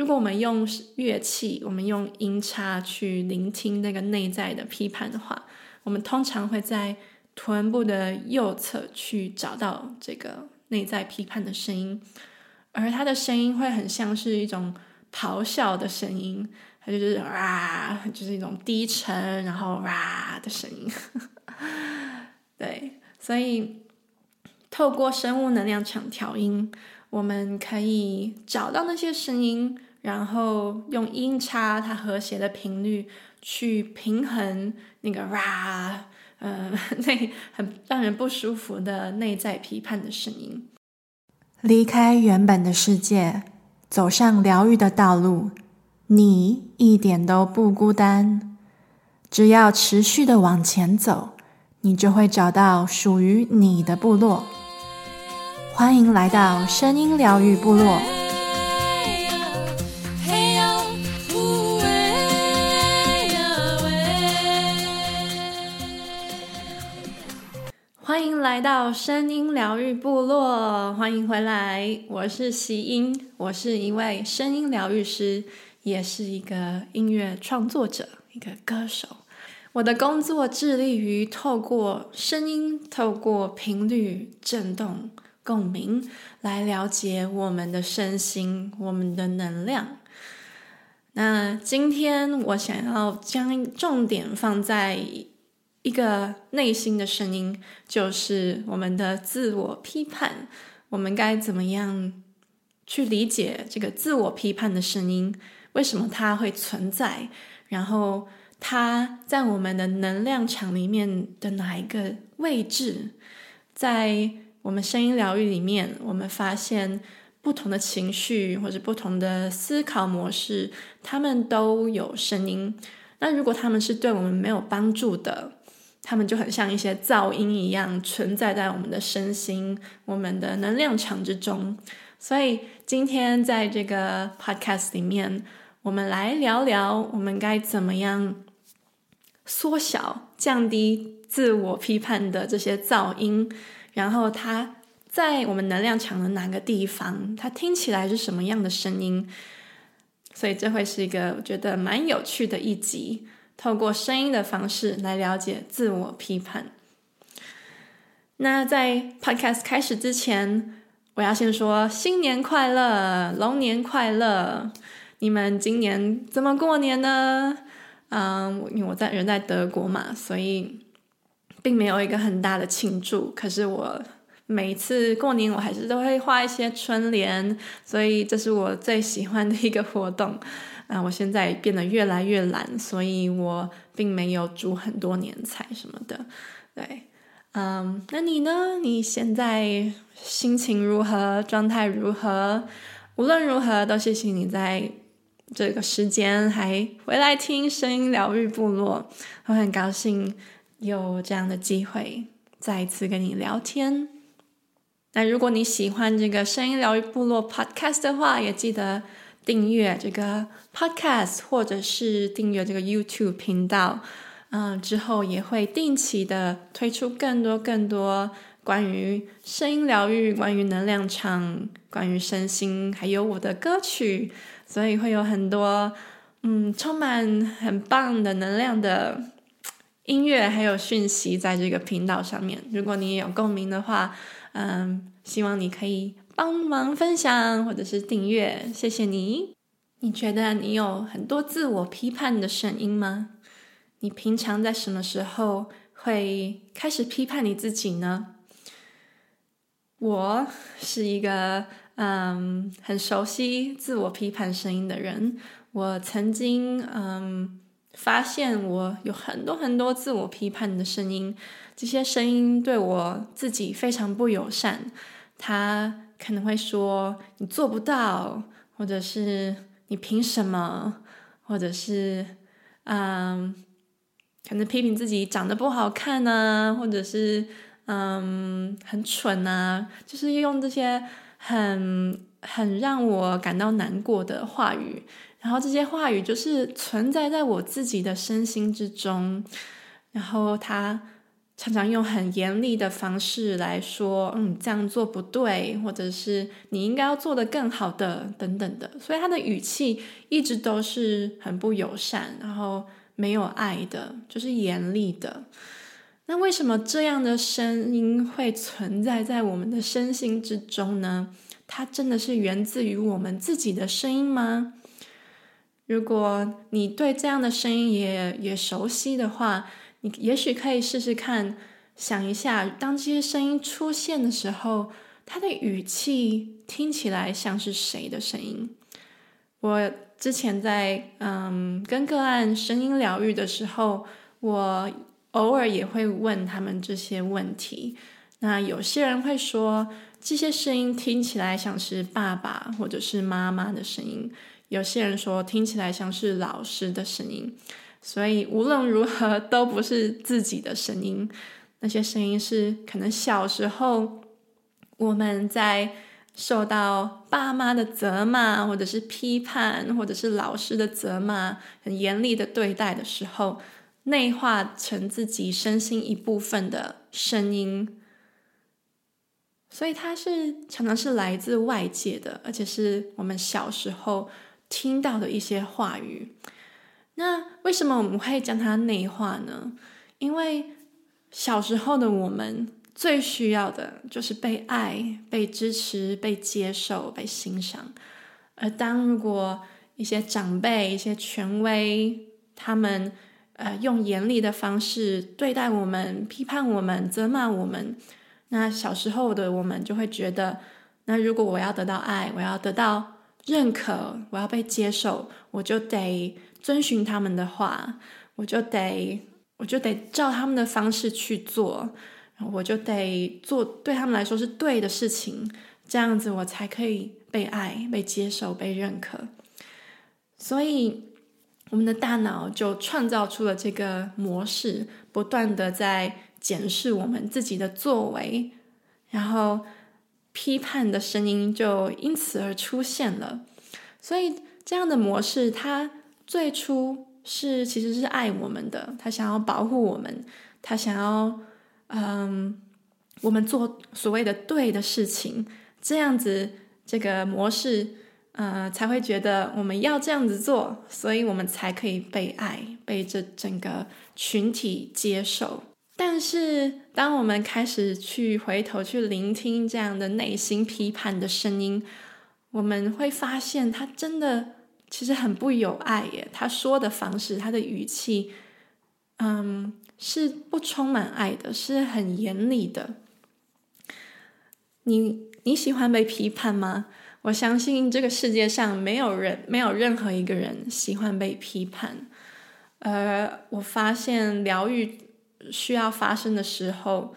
如果我们用乐器，我们用音叉去聆听那个内在的批判的话，我们通常会在臀部的右侧去找到这个内在批判的声音，而它的声音会很像是一种咆哮的声音，它就是啊，就是一种低沉然后哇的声音。对，所以透过生物能量场调音，我们可以找到那些声音。然后用音叉它和谐的频率去平衡那个哇，呃，那很让人不舒服的内在批判的声音。离开原本的世界，走上疗愈的道路，你一点都不孤单。只要持续的往前走，你就会找到属于你的部落。欢迎来到声音疗愈部落。来到声音疗愈部落，欢迎回来，我是席音，我是一位声音疗愈师，也是一个音乐创作者，一个歌手。我的工作致力于透过声音，透过频率震动、共鸣，来了解我们的身心、我们的能量。那今天我想要将重点放在。一个内心的声音，就是我们的自我批判。我们该怎么样去理解这个自我批判的声音？为什么它会存在？然后它在我们的能量场里面的哪一个位置？在我们声音疗愈里面，我们发现不同的情绪或者不同的思考模式，它们都有声音。那如果它们是对我们没有帮助的，他们就很像一些噪音一样存在在我们的身心、我们的能量场之中。所以今天在这个 podcast 里面，我们来聊聊我们该怎么样缩小、降低自我批判的这些噪音，然后它在我们能量场的哪个地方，它听起来是什么样的声音。所以这会是一个我觉得蛮有趣的一集。透过声音的方式来了解自我批判。那在 podcast 开始之前，我要先说新年快乐，龙年快乐！你们今年怎么过年呢？嗯，因为我在人在德国嘛，所以并没有一个很大的庆祝。可是我每次过年，我还是都会画一些春联，所以这是我最喜欢的一个活动。啊，我现在变得越来越懒，所以我并没有煮很多年菜什么的。对，嗯，那你呢？你现在心情如何？状态如何？无论如何，都谢谢你在这个时间还回来听声音疗愈部落。我很高兴有这样的机会再一次跟你聊天。那如果你喜欢这个声音疗愈部落 Podcast 的话，也记得。订阅这个 podcast，或者是订阅这个 YouTube 频道，嗯，之后也会定期的推出更多更多关于声音疗愈、关于能量场、关于身心，还有我的歌曲，所以会有很多嗯，充满很棒的能量的音乐，还有讯息在这个频道上面。如果你也有共鸣的话，嗯，希望你可以。帮忙分享或者是订阅，谢谢你。你觉得你有很多自我批判的声音吗？你平常在什么时候会开始批判你自己呢？我是一个嗯很熟悉自我批判声音的人。我曾经嗯发现我有很多很多自我批判的声音，这些声音对我自己非常不友善。它。可能会说你做不到，或者是你凭什么，或者是嗯，可能批评自己长得不好看啊，或者是嗯很蠢啊，就是用这些很很让我感到难过的话语，然后这些话语就是存在在我自己的身心之中，然后他常常用很严厉的方式来说，嗯，这样做不对，或者是你应该要做的更好的，等等的。所以他的语气一直都是很不友善，然后没有爱的，就是严厉的。那为什么这样的声音会存在在我们的身心之中呢？它真的是源自于我们自己的声音吗？如果你对这样的声音也也熟悉的话，你也许可以试试看，想一下，当这些声音出现的时候，它的语气听起来像是谁的声音？我之前在嗯跟个案声音疗愈的时候，我偶尔也会问他们这些问题。那有些人会说，这些声音听起来像是爸爸或者是妈妈的声音；有些人说听起来像是老师的声音。所以无论如何都不是自己的声音，那些声音是可能小时候我们在受到爸妈的责骂，或者是批判，或者是老师的责骂，很严厉的对待的时候，内化成自己身心一部分的声音。所以它是常常是来自外界的，而且是我们小时候听到的一些话语。那为什么我们会将它内化呢？因为小时候的我们最需要的就是被爱、被支持、被接受、被欣赏。而当如果一些长辈、一些权威，他们呃用严厉的方式对待我们、批判我们、责骂我们，那小时候的我们就会觉得，那如果我要得到爱，我要得到认可，我要被接受，我就得。遵循他们的话，我就得，我就得照他们的方式去做，我就得做对他们来说是对的事情，这样子我才可以被爱、被接受、被认可。所以，我们的大脑就创造出了这个模式，不断的在检视我们自己的作为，然后批判的声音就因此而出现了。所以，这样的模式它。最初是其实是爱我们的，他想要保护我们，他想要嗯，我们做所谓的对的事情，这样子这个模式，呃，才会觉得我们要这样子做，所以我们才可以被爱，被这整个群体接受。但是，当我们开始去回头去聆听这样的内心批判的声音，我们会发现，他真的。其实很不有爱耶，他说的方式，他的语气，嗯，是不充满爱的，是很严厉的。你你喜欢被批判吗？我相信这个世界上没有人，没有任何一个人喜欢被批判。而我发现疗愈需要发生的时候，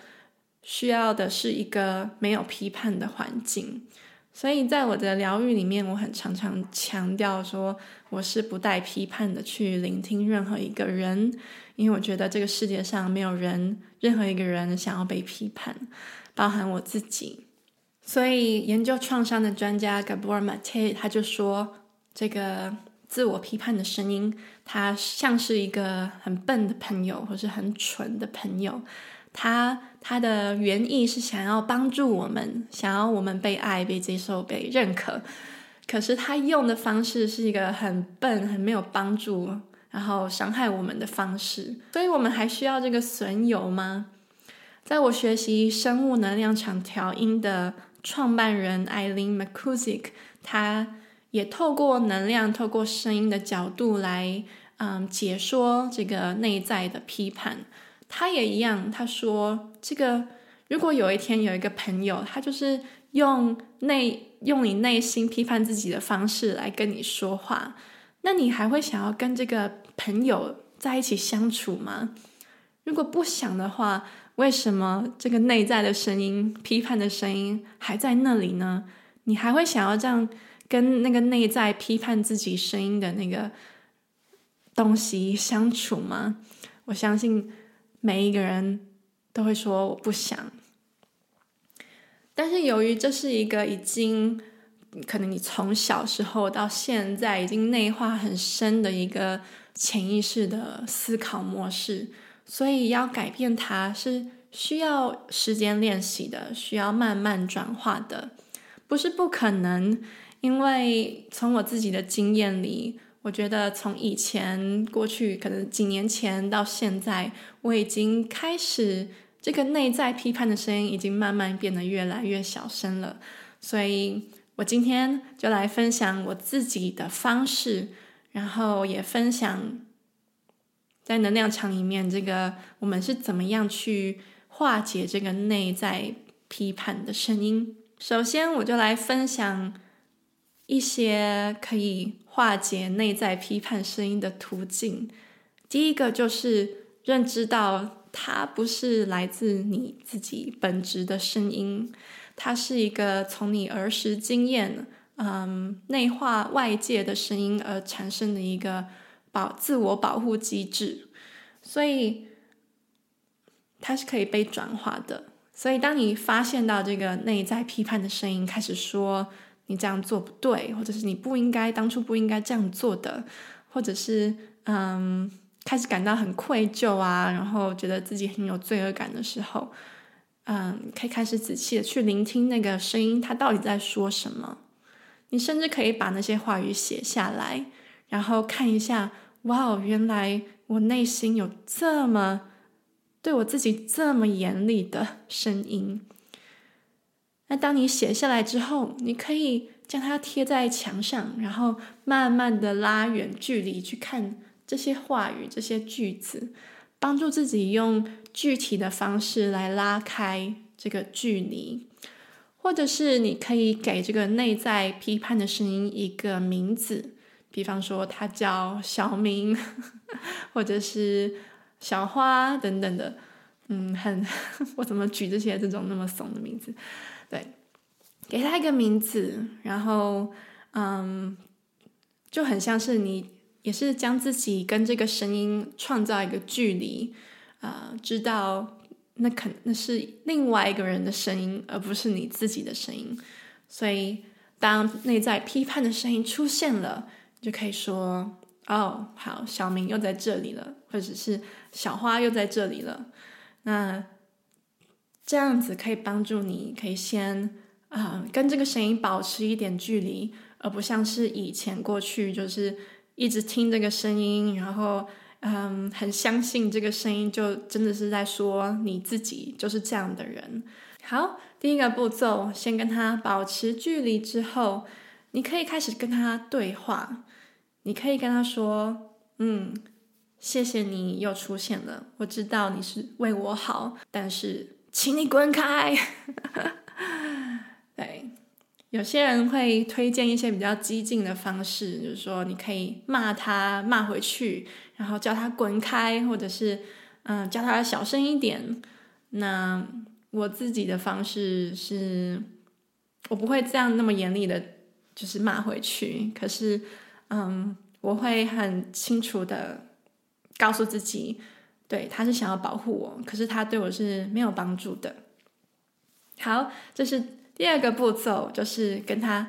需要的是一个没有批判的环境。所以在我的疗愈里面，我很常常强调说，我是不带批判的去聆听任何一个人，因为我觉得这个世界上没有人，任何一个人想要被批判，包含我自己。所以研究创伤的专家 Gabor Mate 他就说，这个自我批判的声音，他像是一个很笨的朋友，或是很蠢的朋友。他他的原意是想要帮助我们，想要我们被爱、被接受、被认可。可是他用的方式是一个很笨、很没有帮助，然后伤害我们的方式。所以我们还需要这个损友吗？在我学习生物能量场调音的创办人艾琳 m c c u s i c 他也透过能量、透过声音的角度来嗯解说这个内在的批判。他也一样，他说：“这个如果有一天有一个朋友，他就是用内用你内心批判自己的方式来跟你说话，那你还会想要跟这个朋友在一起相处吗？如果不想的话，为什么这个内在的声音、批判的声音还在那里呢？你还会想要这样跟那个内在批判自己声音的那个东西相处吗？我相信。”每一个人都会说我不想，但是由于这是一个已经可能你从小时候到现在已经内化很深的一个潜意识的思考模式，所以要改变它是需要时间练习的，需要慢慢转化的，不是不可能。因为从我自己的经验里，我觉得从以前过去可能几年前到现在，我已经开始这个内在批判的声音已经慢慢变得越来越小声了。所以我今天就来分享我自己的方式，然后也分享。在能量场里面，这个我们是怎么样去化解这个内在批判的声音？首先，我就来分享一些可以化解内在批判声音的途径。第一个就是认知到它不是来自你自己本质的声音，它是一个从你儿时经验，嗯，内化外界的声音而产生的一个。保自我保护机制，所以它是可以被转化的。所以，当你发现到这个内在批判的声音开始说你这样做不对，或者是你不应该当初不应该这样做的，或者是嗯开始感到很愧疚啊，然后觉得自己很有罪恶感的时候，嗯，可以开始仔细的去聆听那个声音，它到底在说什么。你甚至可以把那些话语写下来，然后看一下。哇哦，原来我内心有这么对我自己这么严厉的声音。那当你写下来之后，你可以将它贴在墙上，然后慢慢的拉远距离去看这些话语、这些句子，帮助自己用具体的方式来拉开这个距离，或者是你可以给这个内在批判的声音一个名字。比方说，他叫小明，或者是小花等等的，嗯，很，我怎么举这些这种那么怂的名字？对，给他一个名字，然后，嗯，就很像是你也是将自己跟这个声音创造一个距离，啊、知道那肯那是另外一个人的声音，而不是你自己的声音。所以，当内在批判的声音出现了。就可以说哦，好，小明又在这里了，或者是小花又在这里了。那这样子可以帮助你，可以先啊、跟这个声音保持一点距离，而不像是以前过去就是一直听这个声音，然后嗯很相信这个声音，就真的是在说你自己就是这样的人。好，第一个步骤，先跟他保持距离之后，你可以开始跟他对话。你可以跟他说：“嗯，谢谢你又出现了。我知道你是为我好，但是请你滚开。”对，有些人会推荐一些比较激进的方式，就是说你可以骂他，骂回去，然后叫他滚开，或者是嗯，叫他小声一点。那我自己的方式是，我不会这样那么严厉的，就是骂回去。可是。嗯，我会很清楚的告诉自己，对，他是想要保护我，可是他对我是没有帮助的。好，这是第二个步骤，就是跟他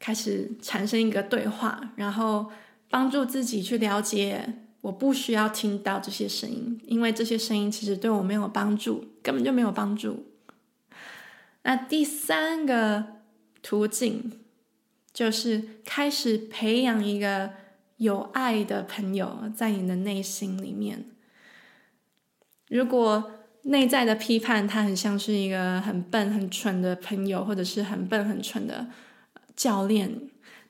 开始产生一个对话，然后帮助自己去了解，我不需要听到这些声音，因为这些声音其实对我没有帮助，根本就没有帮助。那第三个途径。就是开始培养一个有爱的朋友在你的内心里面。如果内在的批判，他很像是一个很笨很蠢的朋友，或者是很笨很蠢的教练，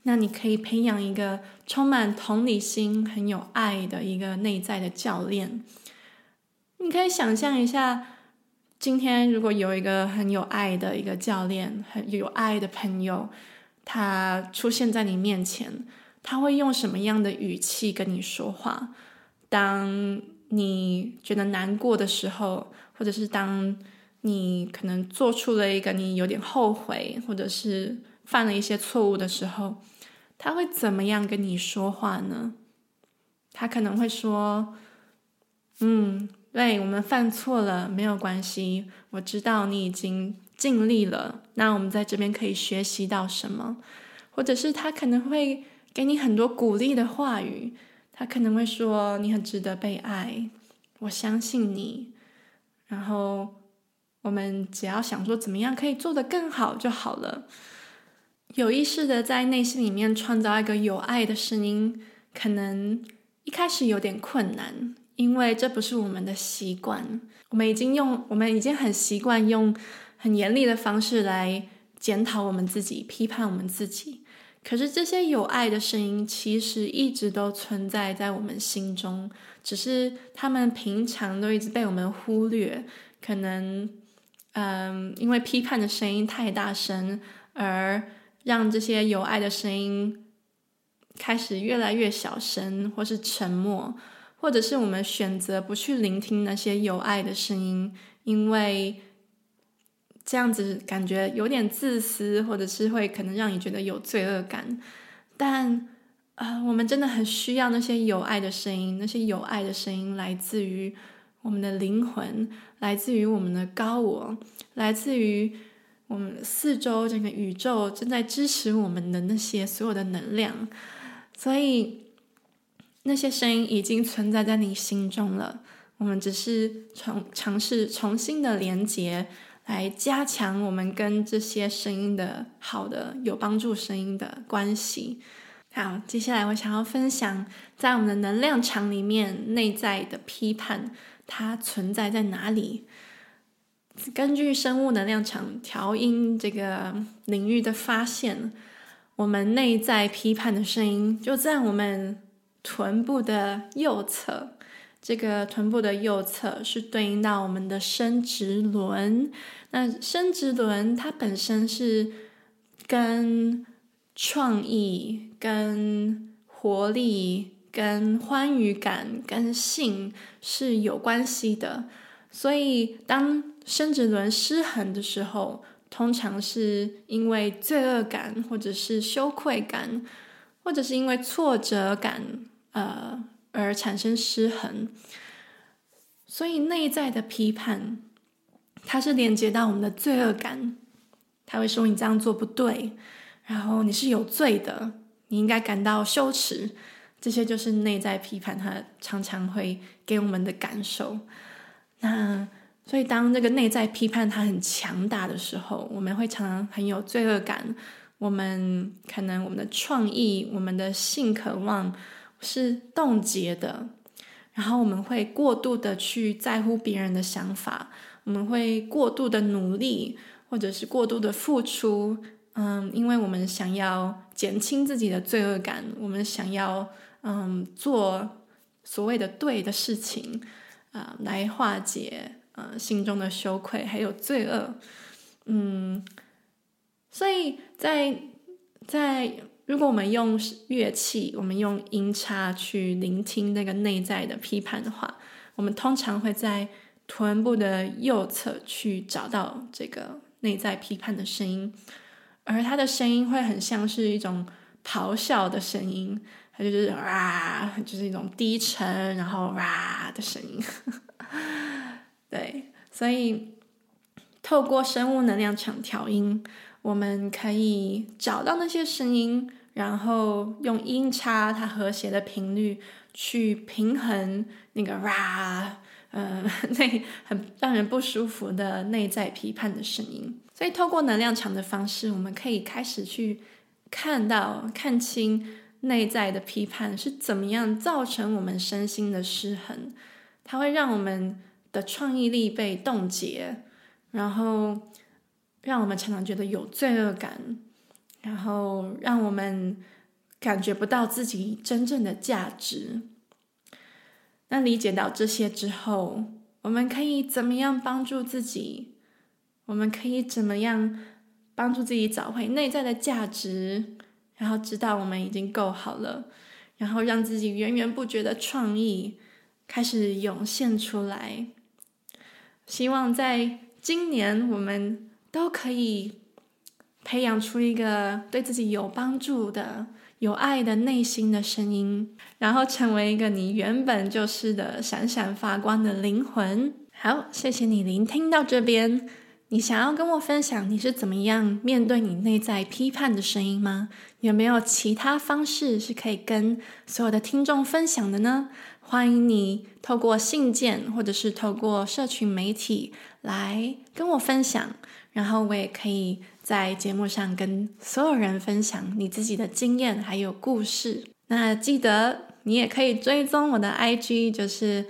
那你可以培养一个充满同理心、很有爱的一个内在的教练。你可以想象一下，今天如果有一个很有爱的一个教练，很有爱的朋友。他出现在你面前，他会用什么样的语气跟你说话？当你觉得难过的时候，或者是当你可能做出了一个你有点后悔，或者是犯了一些错误的时候，他会怎么样跟你说话呢？他可能会说：“嗯，对，我们犯错了，没有关系，我知道你已经。”尽力了，那我们在这边可以学习到什么？或者是他可能会给你很多鼓励的话语，他可能会说你很值得被爱，我相信你。然后我们只要想说怎么样可以做得更好就好了。有意识的在内心里面创造一个有爱的声音，可能一开始有点困难，因为这不是我们的习惯。我们已经用，我们已经很习惯用很严厉的方式来检讨我们自己、批判我们自己。可是这些有爱的声音，其实一直都存在在我们心中，只是他们平常都一直被我们忽略。可能，嗯，因为批判的声音太大声，而让这些有爱的声音开始越来越小声，或是沉默，或者是我们选择不去聆听那些有爱的声音，因为这样子感觉有点自私，或者是会可能让你觉得有罪恶感。但，呃，我们真的很需要那些有爱的声音，那些有爱的声音来自于我们的灵魂，来自于我们的高我，来自于。我们四周整个宇宙正在支持我们的那些所有的能量，所以那些声音已经存在在你心中了。我们只是从尝试重新的连接，来加强我们跟这些声音的好的有帮助声音的关系。好，接下来我想要分享，在我们的能量场里面，内在的批判它存在在哪里？根据生物能量场调音这个领域的发现，我们内在批判的声音就在我们臀部的右侧。这个臀部的右侧是对应到我们的生殖轮。那生殖轮它本身是跟创意、跟活力、跟欢愉感、跟性是有关系的。所以当生殖轮失衡的时候，通常是因为罪恶感，或者是羞愧感，或者是因为挫折感，呃，而产生失衡。所以内在的批判，它是连接到我们的罪恶感，他会说你这样做不对，然后你是有罪的，你应该感到羞耻。这些就是内在批判，它常常会给我们的感受。那。所以，当这个内在批判它很强大的时候，我们会常常很有罪恶感。我们可能我们的创意、我们的性渴望是冻结的，然后我们会过度的去在乎别人的想法，我们会过度的努力，或者是过度的付出。嗯，因为我们想要减轻自己的罪恶感，我们想要嗯做所谓的对的事情啊，来化解。呃，心中的羞愧还有罪恶，嗯，所以在在如果我们用乐器，我们用音叉去聆听那个内在的批判的话，我们通常会在臀部的右侧去找到这个内在批判的声音，而它的声音会很像是一种咆哮的声音，它就是啊，就是一种低沉然后啊的声音。对，所以透过生物能量场调音，我们可以找到那些声音，然后用音叉它和谐的频率去平衡那个哇，呃，那很让人不舒服的内在批判的声音。所以透过能量场的方式，我们可以开始去看到、看清内在的批判是怎么样造成我们身心的失衡，它会让我们。的创意力被冻结，然后让我们常常觉得有罪恶感，然后让我们感觉不到自己真正的价值。那理解到这些之后，我们可以怎么样帮助自己？我们可以怎么样帮助自己找回内在的价值？然后知道我们已经够好了，然后让自己源源不绝的创意开始涌现出来。希望在今年，我们都可以培养出一个对自己有帮助的、有爱的内心的声音，然后成为一个你原本就是的闪闪发光的灵魂。好，谢谢你聆听到这边。你想要跟我分享你是怎么样面对你内在批判的声音吗？有没有其他方式是可以跟所有的听众分享的呢？欢迎你透过信件或者是透过社群媒体来跟我分享，然后我也可以在节目上跟所有人分享你自己的经验还有故事。那记得你也可以追踪我的 IG，就是。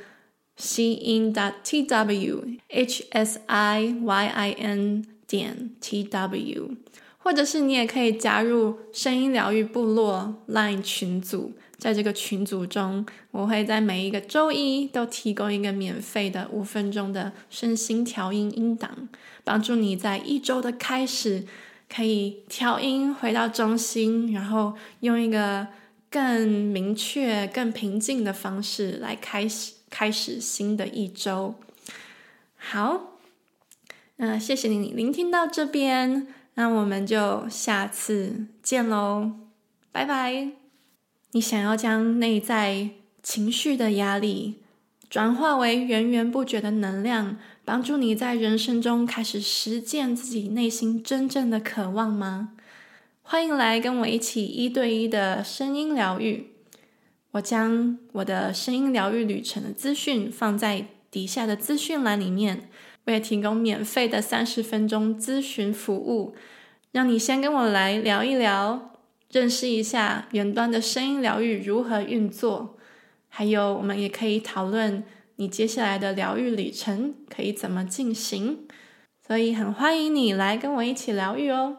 Hsiyin T W H S I Y I N 点 T W，或者是你也可以加入声音疗愈部落 Line 群组，在这个群组中，我会在每一个周一都提供一个免费的五分钟的身心调音音档，帮助你在一周的开始可以调音回到中心，然后用一个更明确、更平静的方式来开始。开始新的一周，好，那谢谢你聆听到这边，那我们就下次见喽，拜拜。你想要将内在情绪的压力转化为源源不绝的能量，帮助你在人生中开始实践自己内心真正的渴望吗？欢迎来跟我一起一对一的声音疗愈。我将我的声音疗愈旅程的资讯放在底下的资讯栏里面，我也提供免费的三十分钟咨询服务，让你先跟我来聊一聊，认识一下远端的声音疗愈如何运作，还有我们也可以讨论你接下来的疗愈旅程可以怎么进行，所以很欢迎你来跟我一起疗愈哦。